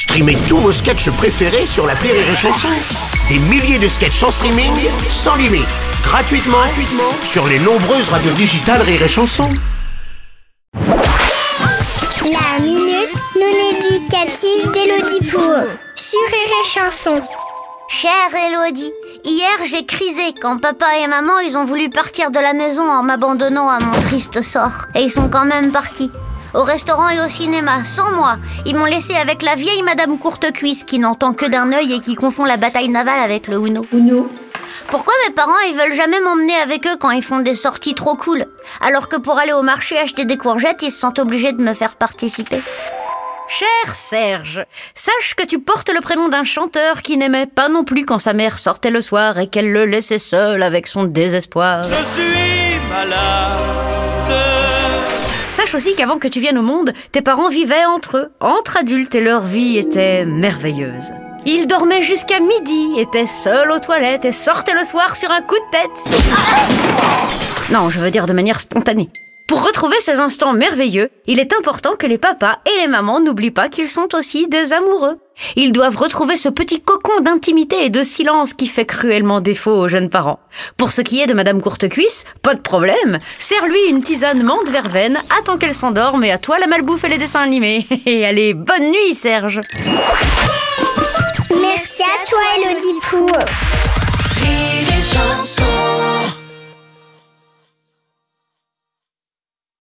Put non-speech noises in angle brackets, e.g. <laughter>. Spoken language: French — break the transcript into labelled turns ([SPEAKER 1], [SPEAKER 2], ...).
[SPEAKER 1] Streamez tous vos sketchs préférés sur la Rire et Chanson. Des milliers de sketchs en streaming, sans limite, gratuitement, gratuitement sur les nombreuses radios digitales Rire et Chanson.
[SPEAKER 2] La minute non éducative d'Elodie Pour sur Rire et Chanson.
[SPEAKER 3] Chère Elodie, hier j'ai crisé quand papa et maman ils ont voulu partir de la maison en m'abandonnant à mon triste sort. Et ils sont quand même partis. Au restaurant et au cinéma, sans moi. Ils m'ont laissé avec la vieille Madame Courtecuisse qui n'entend que d'un œil et qui confond la bataille navale avec le Uno. Pourquoi mes parents ils veulent jamais m'emmener avec eux quand ils font des sorties trop cool? Alors que pour aller au marché acheter des courgettes, ils se sentent obligés de me faire participer.
[SPEAKER 4] Cher Serge, sache que tu portes le prénom d'un chanteur qui n'aimait pas non plus quand sa mère sortait le soir et qu'elle le laissait seul avec son désespoir.
[SPEAKER 5] Je suis malade.
[SPEAKER 4] Sache aussi qu'avant que tu viennes au monde, tes parents vivaient entre eux, entre adultes, et leur vie était merveilleuse. Ils dormaient jusqu'à midi, étaient seuls aux toilettes et sortaient le soir sur un coup de tête. Non, je veux dire de manière spontanée. Pour retrouver ces instants merveilleux, il est important que les papas et les mamans n'oublient pas qu'ils sont aussi des amoureux. Ils doivent retrouver ce petit cocon d'intimité et de silence qui fait cruellement défaut aux jeunes parents. Pour ce qui est de Madame Courtecuisse, pas de problème. Serre-lui une tisane menthe verveine, attends qu'elle s'endorme et à toi la malbouffe et les dessins animés. <laughs> Et allez, bonne nuit Serge